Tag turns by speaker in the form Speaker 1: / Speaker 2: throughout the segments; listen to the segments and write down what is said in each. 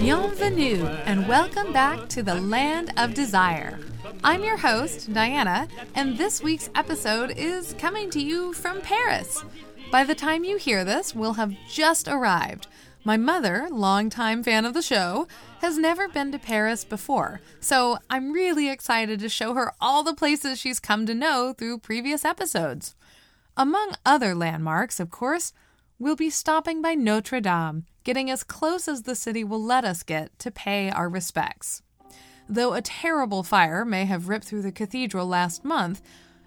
Speaker 1: Bienvenue and welcome back to the Land of Desire. I'm your host, Diana, and this week's episode is coming to you from Paris. By the time you hear this, we'll have just arrived. My mother, longtime fan of the show, has never been to Paris before, so I'm really excited to show her all the places she's come to know through previous episodes. Among other landmarks, of course, we'll be stopping by Notre Dame, getting as close as the city will let us get to pay our respects. Though a terrible fire may have ripped through the cathedral last month,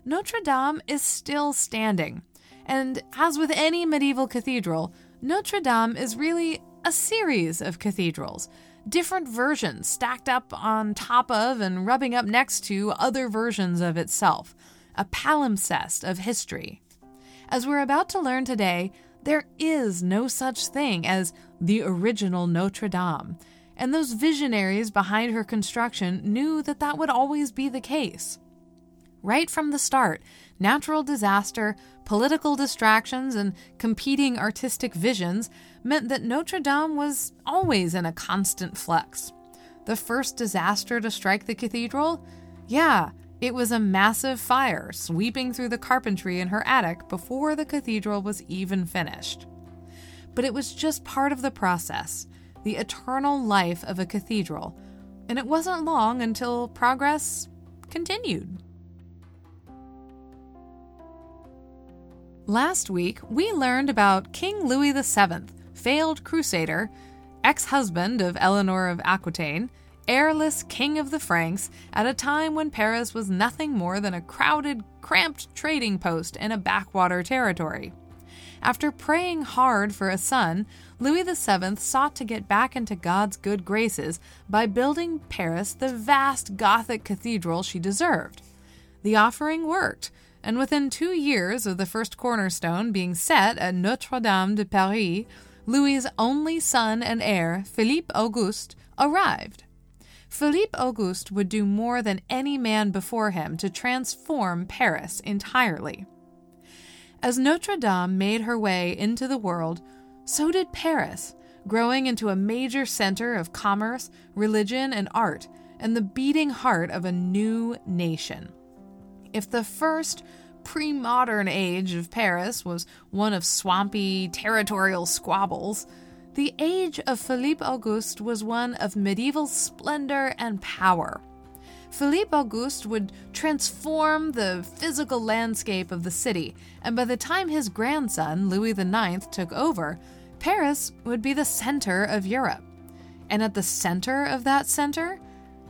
Speaker 1: Notre Dame is still standing. And as with any medieval cathedral, Notre Dame is really a series of cathedrals, different versions stacked up on top of and rubbing up next to other versions of itself, a palimpsest of history. As we're about to learn today, there is no such thing as the original Notre Dame, and those visionaries behind her construction knew that that would always be the case. Right from the start, natural disaster, political distractions, and competing artistic visions meant that Notre Dame was always in a constant flux. The first disaster to strike the cathedral? Yeah, it was a massive fire sweeping through the carpentry in her attic before the cathedral was even finished. But it was just part of the process, the eternal life of a cathedral, and it wasn't long until progress continued. Last week, we learned about King Louis VII, failed crusader, ex husband of Eleanor of Aquitaine, heirless king of the Franks at a time when Paris was nothing more than a crowded, cramped trading post in a backwater territory. After praying hard for a son, Louis VII sought to get back into God's good graces by building Paris the vast Gothic cathedral she deserved. The offering worked, and within two years of the first cornerstone being set at Notre Dame de Paris, Louis's only son and heir, Philippe Auguste, arrived. Philippe Auguste would do more than any man before him to transform Paris entirely. As Notre Dame made her way into the world, so did Paris, growing into a major center of commerce, religion, and art, and the beating heart of a new nation. If the first pre modern age of Paris was one of swampy territorial squabbles, the age of Philippe Auguste was one of medieval splendor and power. Philippe Auguste would transform the physical landscape of the city, and by the time his grandson, Louis IX, took over, Paris would be the center of Europe. And at the center of that center,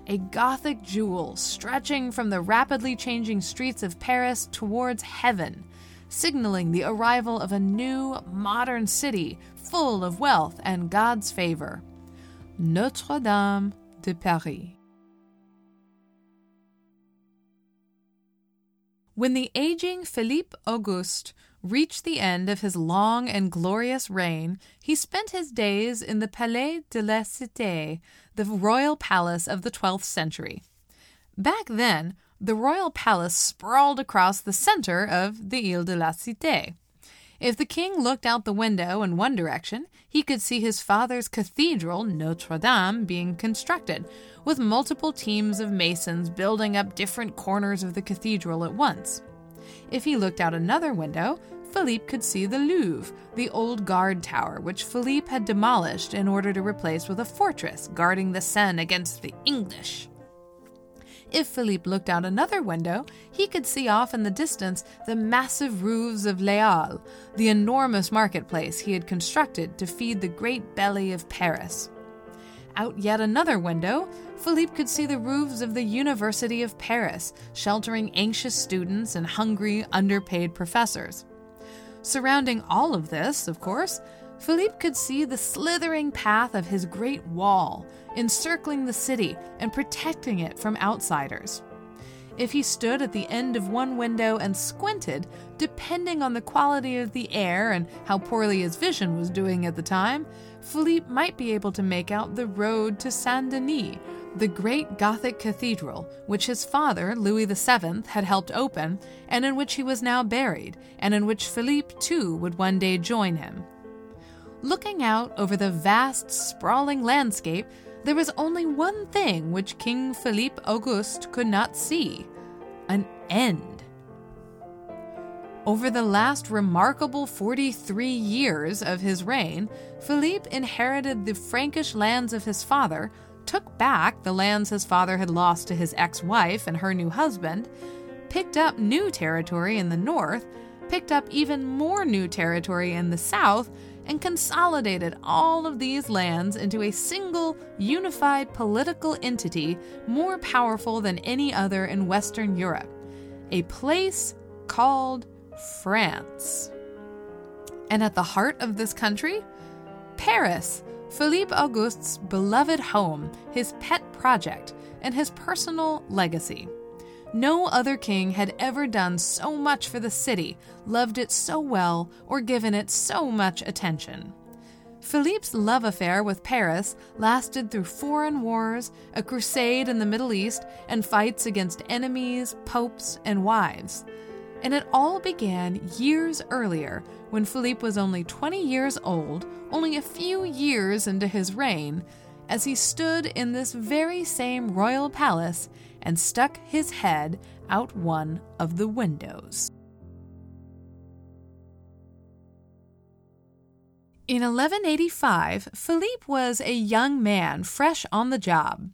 Speaker 1: a Gothic jewel stretching from the rapidly changing streets of Paris towards heaven, signaling the arrival of a new, modern city full of wealth and God's favor. Notre Dame de Paris. When the aging Philippe Auguste reached the end of his long and glorious reign, he spent his days in the Palais de la Cité, the royal palace of the 12th century. Back then, the royal palace sprawled across the center of the Ile de la Cité. If the king looked out the window in one direction, he could see his father's cathedral, Notre Dame, being constructed, with multiple teams of masons building up different corners of the cathedral at once. If he looked out another window, Philippe could see the Louvre, the old guard tower which Philippe had demolished in order to replace with a fortress guarding the Seine against the English. If Philippe looked out another window, he could see off in the distance the massive roofs of Halles, the enormous marketplace he had constructed to feed the great belly of Paris. Out yet another window, Philippe could see the roofs of the University of Paris, sheltering anxious students and hungry, underpaid professors. Surrounding all of this, of course, Philippe could see the slithering path of his great wall, encircling the city and protecting it from outsiders. If he stood at the end of one window and squinted, depending on the quality of the air and how poorly his vision was doing at the time, Philippe might be able to make out the road to Saint Denis, the great Gothic cathedral which his father, Louis VII, had helped open, and in which he was now buried, and in which Philippe too would one day join him. Looking out over the vast, sprawling landscape, there was only one thing which King Philippe Auguste could not see an end. Over the last remarkable 43 years of his reign, Philippe inherited the Frankish lands of his father, took back the lands his father had lost to his ex wife and her new husband, picked up new territory in the north, picked up even more new territory in the south, and consolidated all of these lands into a single, unified political entity more powerful than any other in Western Europe a place called France. And at the heart of this country, Paris, Philippe Auguste's beloved home, his pet project, and his personal legacy. No other king had ever done so much for the city, loved it so well, or given it so much attention. Philippe's love affair with Paris lasted through foreign wars, a crusade in the Middle East, and fights against enemies, popes, and wives. And it all began years earlier when Philippe was only 20 years old, only a few years into his reign, as he stood in this very same royal palace and stuck his head out one of the windows. In 1185, Philippe was a young man fresh on the job.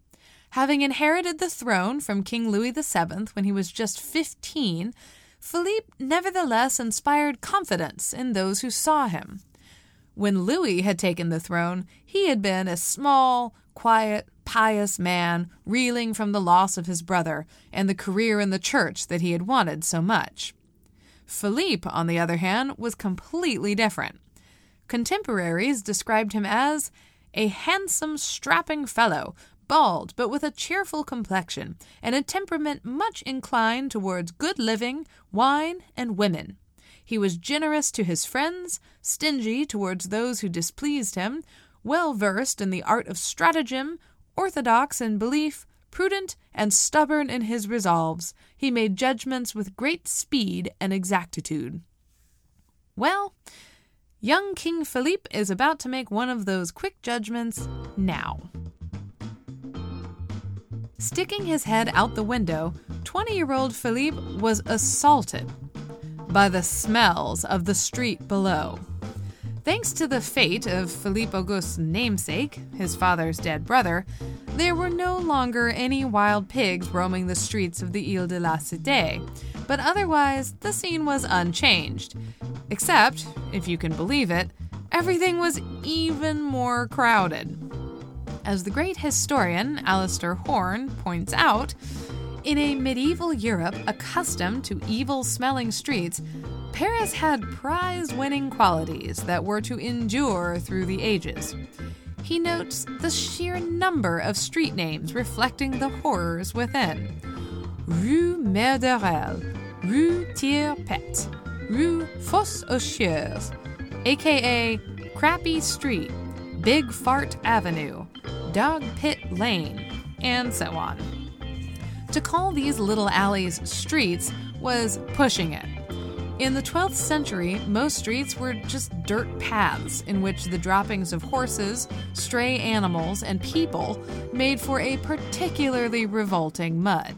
Speaker 1: Having inherited the throne from King Louis VII when he was just 15, Philippe nevertheless inspired confidence in those who saw him. When Louis had taken the throne, he had been a small, quiet, pious man, reeling from the loss of his brother and the career in the church that he had wanted so much. Philippe, on the other hand, was completely different. Contemporaries described him as a handsome, strapping fellow, bald but with a cheerful complexion, and a temperament much inclined towards good living, wine, and women. He was generous to his friends, stingy towards those who displeased him, well versed in the art of stratagem, orthodox in belief, prudent, and stubborn in his resolves, he made judgments with great speed and exactitude. Well, young King Philippe is about to make one of those quick judgments now. Sticking his head out the window, 20 year old Philippe was assaulted by the smells of the street below. Thanks to the fate of Philippe Auguste's namesake, his father's dead brother, there were no longer any wild pigs roaming the streets of the Ile de la Cité, but otherwise the scene was unchanged. Except, if you can believe it, everything was even more crowded. As the great historian Alistair Horne points out, in a medieval Europe accustomed to evil smelling streets, Paris had prize winning qualities that were to endure through the ages. He notes the sheer number of street names reflecting the horrors within Rue Merderelle, Rue Tire-Pet, Rue Fosse aux Chieurs, aka Crappy Street, Big Fart Avenue, Dog Pit Lane, and so on. To call these little alleys streets was pushing it. In the 12th century, most streets were just dirt paths in which the droppings of horses, stray animals, and people made for a particularly revolting mud.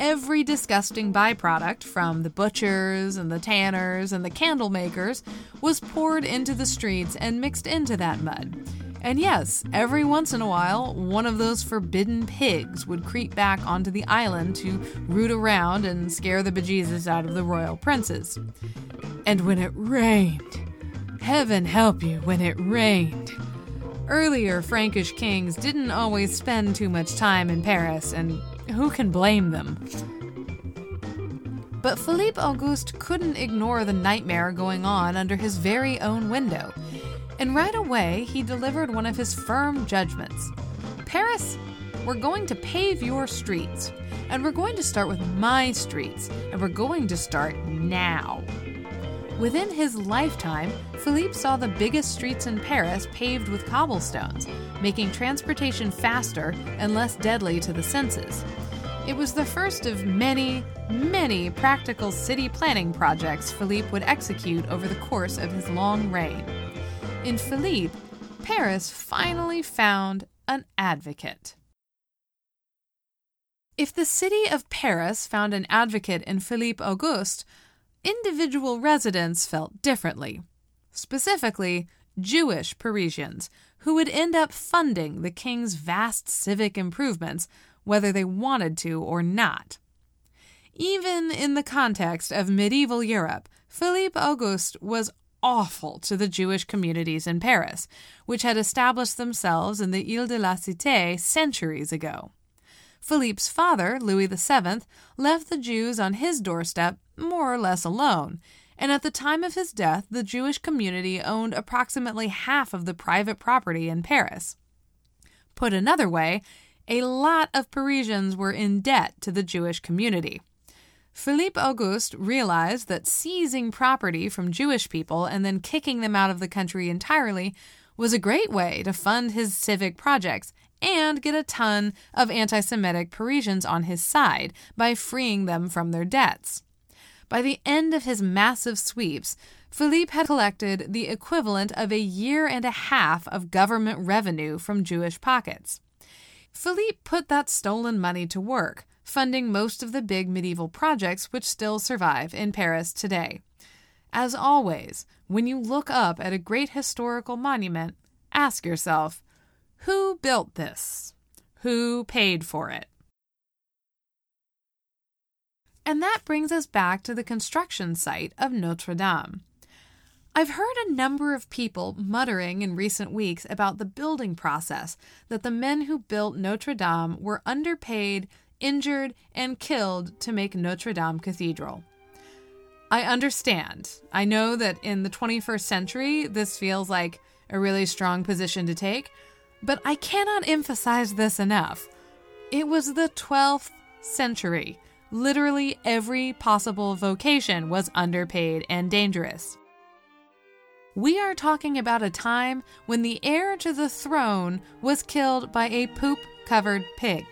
Speaker 1: Every disgusting byproduct from the butchers and the tanners and the candle makers was poured into the streets and mixed into that mud and yes, every once in a while, one of those forbidden pigs would creep back onto the island to root around and scare the bejesus out of the royal princes. And when it rained, heaven help you when it rained. Earlier Frankish kings didn't always spend too much time in Paris, and who can blame them? But Philippe Auguste couldn't ignore the nightmare going on under his very own window and right away, he delivered one of his firm judgments Paris, we're going to pave your streets. And we're going to start with my streets. And we're going to start now. Within his lifetime, Philippe saw the biggest streets in Paris paved with cobblestones, making transportation faster and less deadly to the senses. It was the first of many, many practical city planning projects Philippe would execute over the course of his long reign. In Philippe, Paris finally found an advocate. If the city of Paris found an advocate in Philippe Auguste, individual residents felt differently. Specifically, Jewish Parisians, who would end up funding the king's vast civic improvements, whether they wanted to or not. Even in the context of medieval Europe, Philippe Auguste was awful to the Jewish communities in Paris, which had established themselves in the Ile de la Cité centuries ago. Philippe's father, Louis VII, left the Jews on his doorstep more or less alone, and at the time of his death, the Jewish community owned approximately half of the private property in Paris. Put another way, a lot of Parisians were in debt to the Jewish community. Philippe Auguste realized that seizing property from Jewish people and then kicking them out of the country entirely was a great way to fund his civic projects and get a ton of anti Semitic Parisians on his side by freeing them from their debts. By the end of his massive sweeps, Philippe had collected the equivalent of a year and a half of government revenue from Jewish pockets. Philippe put that stolen money to work funding most of the big medieval projects which still survive in Paris today. As always, when you look up at a great historical monument, ask yourself who built this? Who paid for it? And that brings us back to the construction site of Notre Dame. I've heard a number of people muttering in recent weeks about the building process that the men who built Notre Dame were underpaid injured, and killed to make Notre Dame Cathedral. I understand. I know that in the 21st century, this feels like a really strong position to take, but I cannot emphasize this enough. It was the 12th century. Literally every possible vocation was underpaid and dangerous. We are talking about a time when the heir to the throne was killed by a poop covered pig.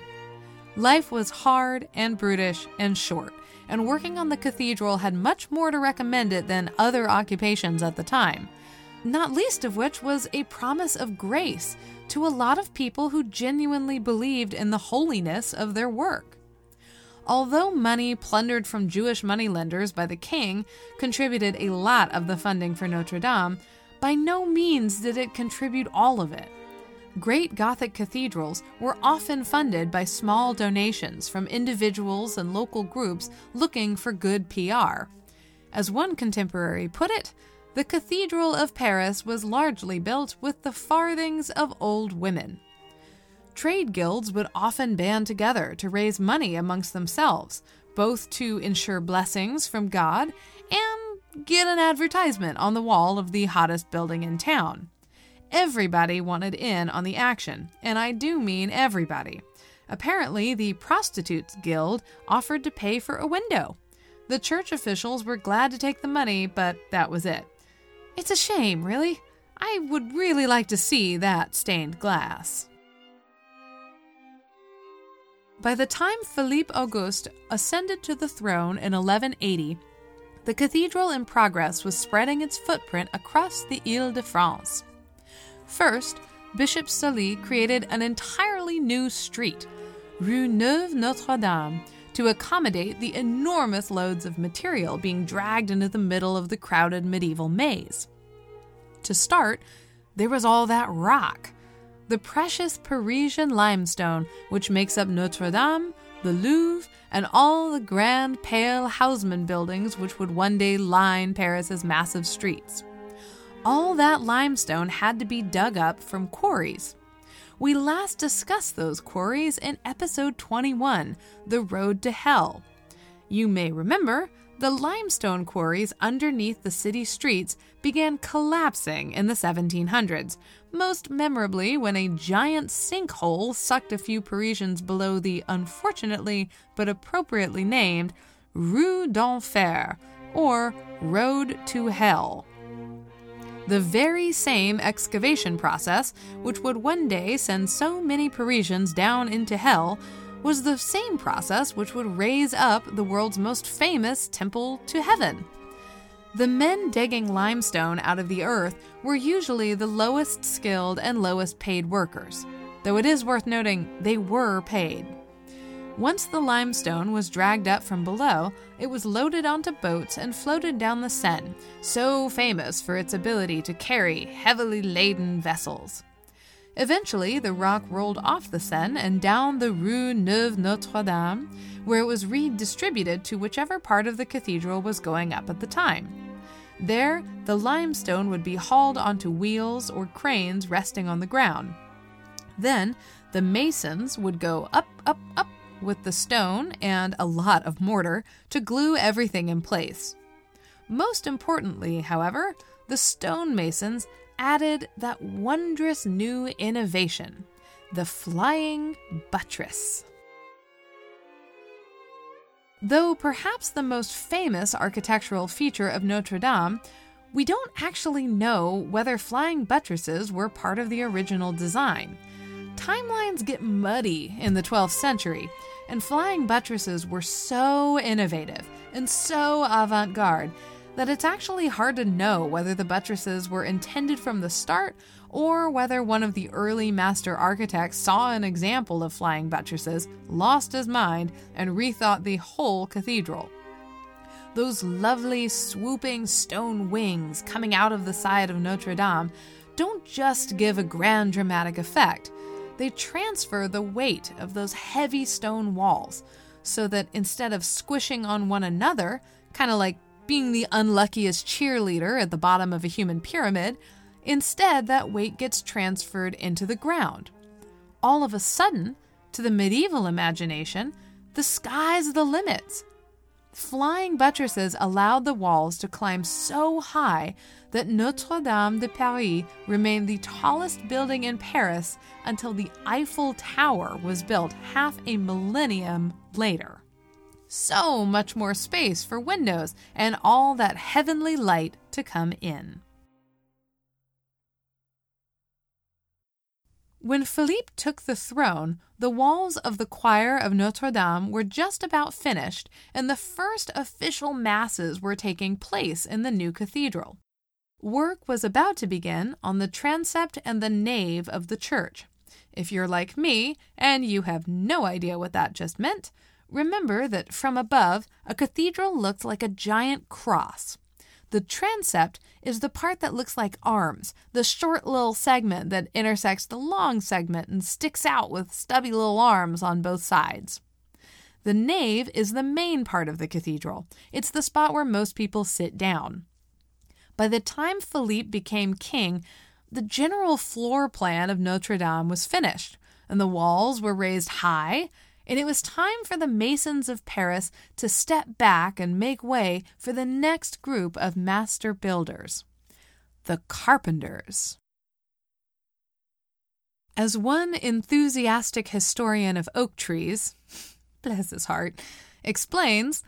Speaker 1: Life was hard and brutish and short, and working on the cathedral had much more to recommend it than other occupations at the time, not least of which was a promise of grace to a lot of people who genuinely believed in the holiness of their work. Although money plundered from Jewish moneylenders by the king contributed a lot of the funding for Notre Dame, by no means did it contribute all of it. Great Gothic cathedrals were often funded by small donations from individuals and local groups looking for good PR. As one contemporary put it, the Cathedral of Paris was largely built with the farthings of old women. Trade guilds would often band together to raise money amongst themselves, both to ensure blessings from God and get an advertisement on the wall of the hottest building in town. Everybody wanted in on the action, and I do mean everybody. Apparently, the Prostitutes Guild offered to pay for a window. The church officials were glad to take the money, but that was it. It's a shame, really. I would really like to see that stained glass. By the time Philippe Auguste ascended to the throne in 1180, the cathedral in progress was spreading its footprint across the Ile de France. First, Bishop Sully created an entirely new street, Rue Neuve Notre Dame, to accommodate the enormous loads of material being dragged into the middle of the crowded medieval maze. To start, there was all that rock. The precious Parisian limestone, which makes up Notre Dame, the Louvre, and all the grand pale Haussmann buildings which would one day line Paris's massive streets all that limestone had to be dug up from quarries. We last discussed those quarries in episode 21, The Road to Hell. You may remember the limestone quarries underneath the city streets began collapsing in the 1700s, most memorably when a giant sinkhole sucked a few Parisians below the unfortunately but appropriately named Rue d'Enfer, or Road to Hell the very same excavation process, which would one day send so many Parisians down into hell, was the same process which would raise up the world's most famous temple to heaven. The men digging limestone out of the earth were usually the lowest skilled and lowest paid workers, though it is worth noting they were paid. Once the limestone was dragged up from below, it was loaded onto boats and floated down the Seine, so famous for its ability to carry heavily laden vessels. Eventually, the rock rolled off the Seine and down the Rue Neuve Notre Dame, where it was redistributed to whichever part of the cathedral was going up at the time. There, the limestone would be hauled onto wheels or cranes resting on the ground. Then, the masons would go up, up, up with the stone and a lot of mortar to glue everything in place. Most importantly, however, the stonemasons added that wondrous new innovation the flying buttress. Though perhaps the most famous architectural feature of Notre Dame, we don't actually know whether flying buttresses were part of the original design. Timelines get muddy in the 12th century, and flying buttresses were so innovative and so avant garde that it's actually hard to know whether the buttresses were intended from the start or whether one of the early master architects saw an example of flying buttresses, lost his mind, and rethought the whole cathedral. Those lovely swooping stone wings coming out of the side of Notre Dame don't just give a grand dramatic effect, they transfer the weight of those heavy stone walls so that instead of squishing on one another, kind of like being the unluckiest cheerleader at the bottom of a human pyramid, instead that weight gets transferred into the ground. All of a sudden, to the medieval imagination, the sky's the limits. Flying buttresses allowed the walls to climb so high that Notre Dame de Paris remained the tallest building in Paris until the Eiffel Tower was built half a millennium later. So much more space for windows and all that heavenly light to come in. When Philippe took the throne, the walls of the choir of Notre Dame were just about finished, and the first official masses were taking place in the new cathedral. Work was about to begin on the transept and the nave of the church. If you're like me and you have no idea what that just meant, remember that from above, a cathedral looked like a giant cross. The transept is the part that looks like arms, the short little segment that intersects the long segment and sticks out with stubby little arms on both sides. The nave is the main part of the cathedral. It's the spot where most people sit down. By the time Philippe became king, the general floor plan of Notre Dame was finished, and the walls were raised high and it was time for the Masons of Paris to step back and make way for the next group of master builders the carpenters. As one enthusiastic historian of oak trees, bless his heart, explains,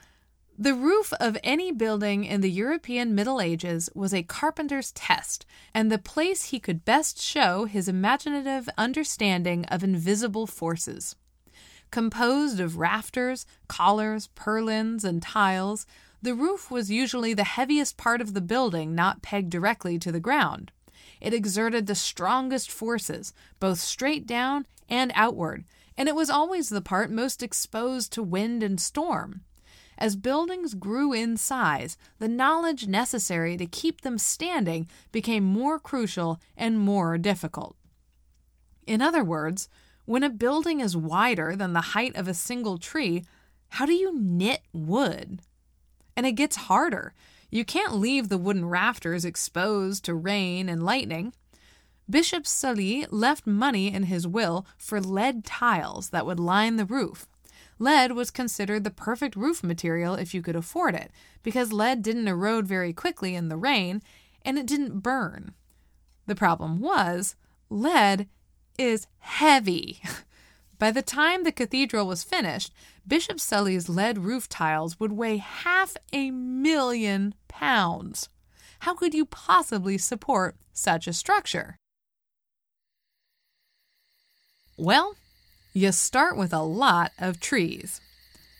Speaker 1: the roof of any building in the European Middle Ages was a carpenter's test, and the place he could best show his imaginative understanding of invisible forces. Composed of rafters, collars, purlins, and tiles, the roof was usually the heaviest part of the building not pegged directly to the ground. It exerted the strongest forces, both straight down and outward, and it was always the part most exposed to wind and storm. As buildings grew in size, the knowledge necessary to keep them standing became more crucial and more difficult. In other words, when a building is wider than the height of a single tree, how do you knit wood? And it gets harder. You can't leave the wooden rafters exposed to rain and lightning. Bishop Sully left money in his will for lead tiles that would line the roof. Lead was considered the perfect roof material if you could afford it, because lead didn't erode very quickly in the rain and it didn't burn. The problem was, lead is heavy. By the time the cathedral was finished, Bishop Sully's lead roof tiles would weigh half a million pounds. How could you possibly support such a structure? Well, you start with a lot of trees.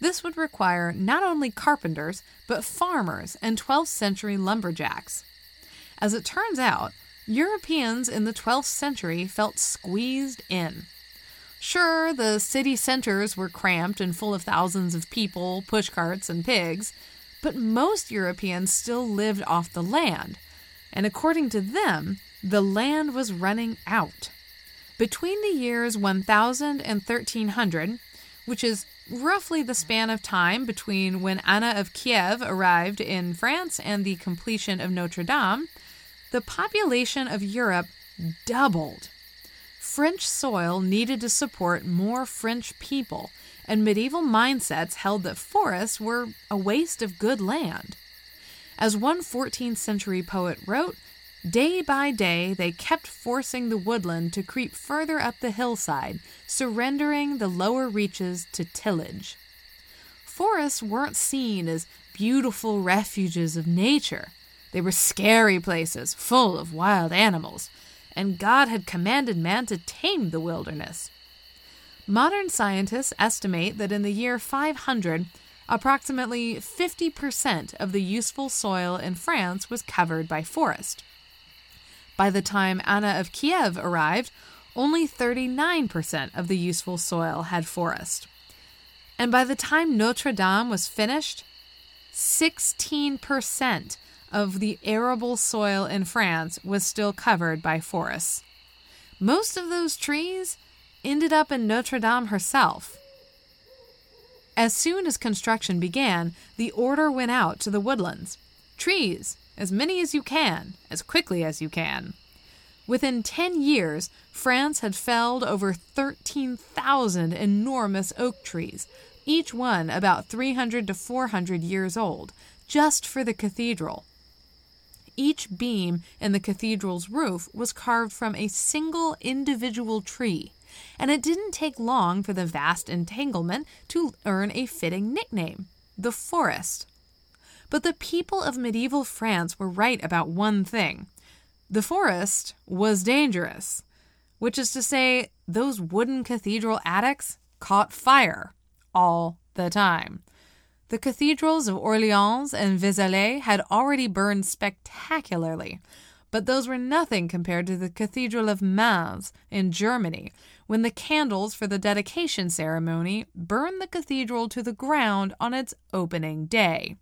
Speaker 1: This would require not only carpenters, but farmers and 12th century lumberjacks. As it turns out, Europeans in the 12th century felt squeezed in. Sure, the city centers were cramped and full of thousands of people, pushcarts, and pigs, but most Europeans still lived off the land, and according to them, the land was running out. Between the years 1000 and 1300, which is roughly the span of time between when Anna of Kiev arrived in France and the completion of Notre Dame, the population of Europe doubled. French soil needed to support more French people, and medieval mindsets held that forests were a waste of good land. As one 14th century poet wrote, Day by day, they kept forcing the woodland to creep further up the hillside, surrendering the lower reaches to tillage. Forests weren't seen as beautiful refuges of nature. They were scary places, full of wild animals, and God had commanded man to tame the wilderness. Modern scientists estimate that in the year 500, approximately 50% of the useful soil in France was covered by forest. By the time Anna of Kiev arrived, only 39% of the useful soil had forest. And by the time Notre Dame was finished, 16% of the arable soil in France was still covered by forests. Most of those trees ended up in Notre Dame herself. As soon as construction began, the order went out to the woodlands trees, as many as you can, as quickly as you can. Within 10 years, France had felled over 13,000 enormous oak trees, each one about 300 to 400 years old, just for the cathedral. Each beam in the cathedral's roof was carved from a single individual tree, and it didn't take long for the vast entanglement to earn a fitting nickname the forest. But the people of medieval France were right about one thing the forest was dangerous, which is to say, those wooden cathedral attics caught fire all the time. The cathedrals of Orleans and Vézelay had already burned spectacularly, but those were nothing compared to the Cathedral of Mainz in Germany, when the candles for the dedication ceremony burned the cathedral to the ground on its opening day.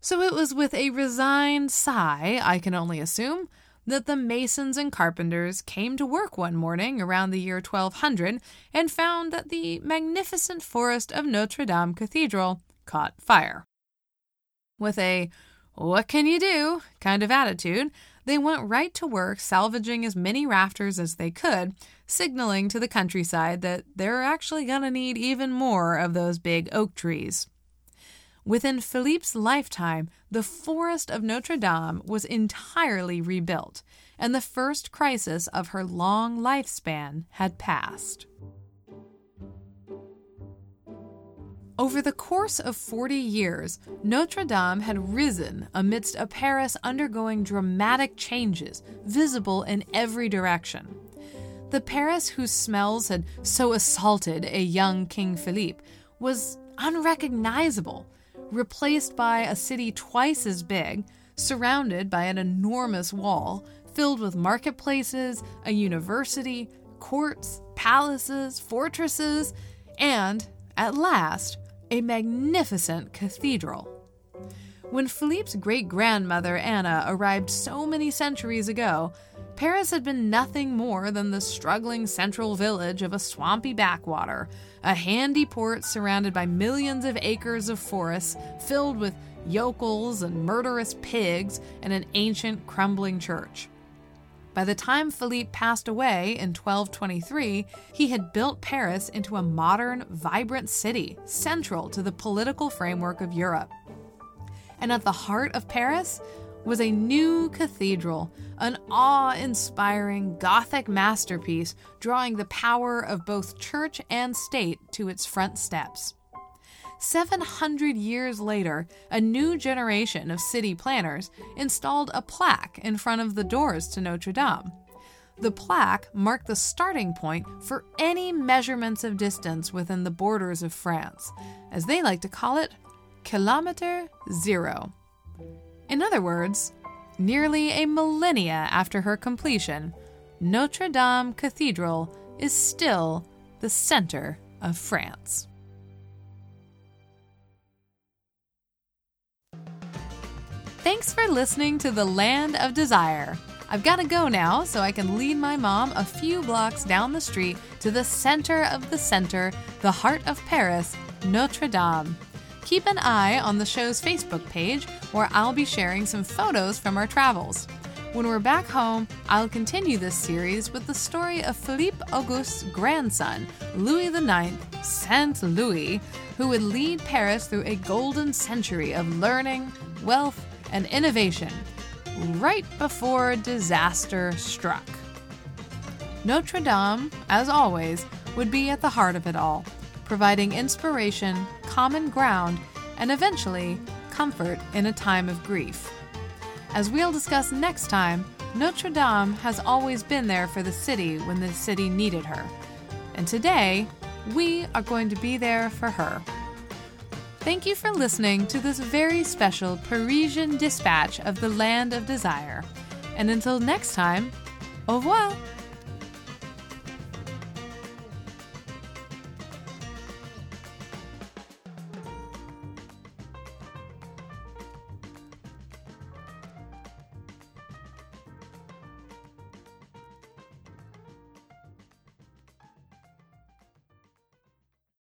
Speaker 1: So it was with a resigned sigh, I can only assume, that the masons and carpenters came to work one morning around the year 1200 and found that the magnificent forest of Notre Dame Cathedral caught fire. With a what can you do kind of attitude, they went right to work salvaging as many rafters as they could, signaling to the countryside that they're actually going to need even more of those big oak trees. Within Philippe's lifetime, the forest of Notre Dame was entirely rebuilt, and the first crisis of her long lifespan had passed. Over the course of 40 years, Notre Dame had risen amidst a Paris undergoing dramatic changes, visible in every direction. The Paris whose smells had so assaulted a young King Philippe was unrecognizable replaced by a city twice as big, surrounded by an enormous wall filled with marketplaces, a university, courts, palaces, fortresses, and, at last, a magnificent cathedral. When Philippe's great grandmother Anna arrived so many centuries ago, Paris had been nothing more than the struggling central village of a swampy backwater, a handy port surrounded by millions of acres of forests filled with yokels and murderous pigs, and an ancient crumbling church. By the time Philippe passed away in 1223, he had built Paris into a modern, vibrant city, central to the political framework of Europe. And at the heart of Paris was a new cathedral, an awe inspiring Gothic masterpiece drawing the power of both church and state to its front steps. 700 years later, a new generation of city planners installed a plaque in front of the doors to Notre Dame. The plaque marked the starting point for any measurements of distance within the borders of France, as they like to call it, kilometer zero. In other words, nearly a millennia after her completion, Notre Dame Cathedral is still the center of France. Thanks for listening to The Land of Desire. I've got to go now so I can lead my mom a few blocks down the street to the center of the center, the heart of Paris, Notre Dame. Keep an eye on the show's Facebook page where I'll be sharing some photos from our travels. When we're back home, I'll continue this series with the story of Philippe Auguste's grandson, Louis IX, Saint Louis, who would lead Paris through a golden century of learning, wealth, and innovation, right before disaster struck. Notre Dame, as always, would be at the heart of it all, providing inspiration, common ground, and eventually comfort in a time of grief. As we'll discuss next time, Notre Dame has always been there for the city when the city needed her. And today, we are going to be there for her. Thank you for listening to this very special Parisian dispatch of the Land of Desire. And until next time, au revoir!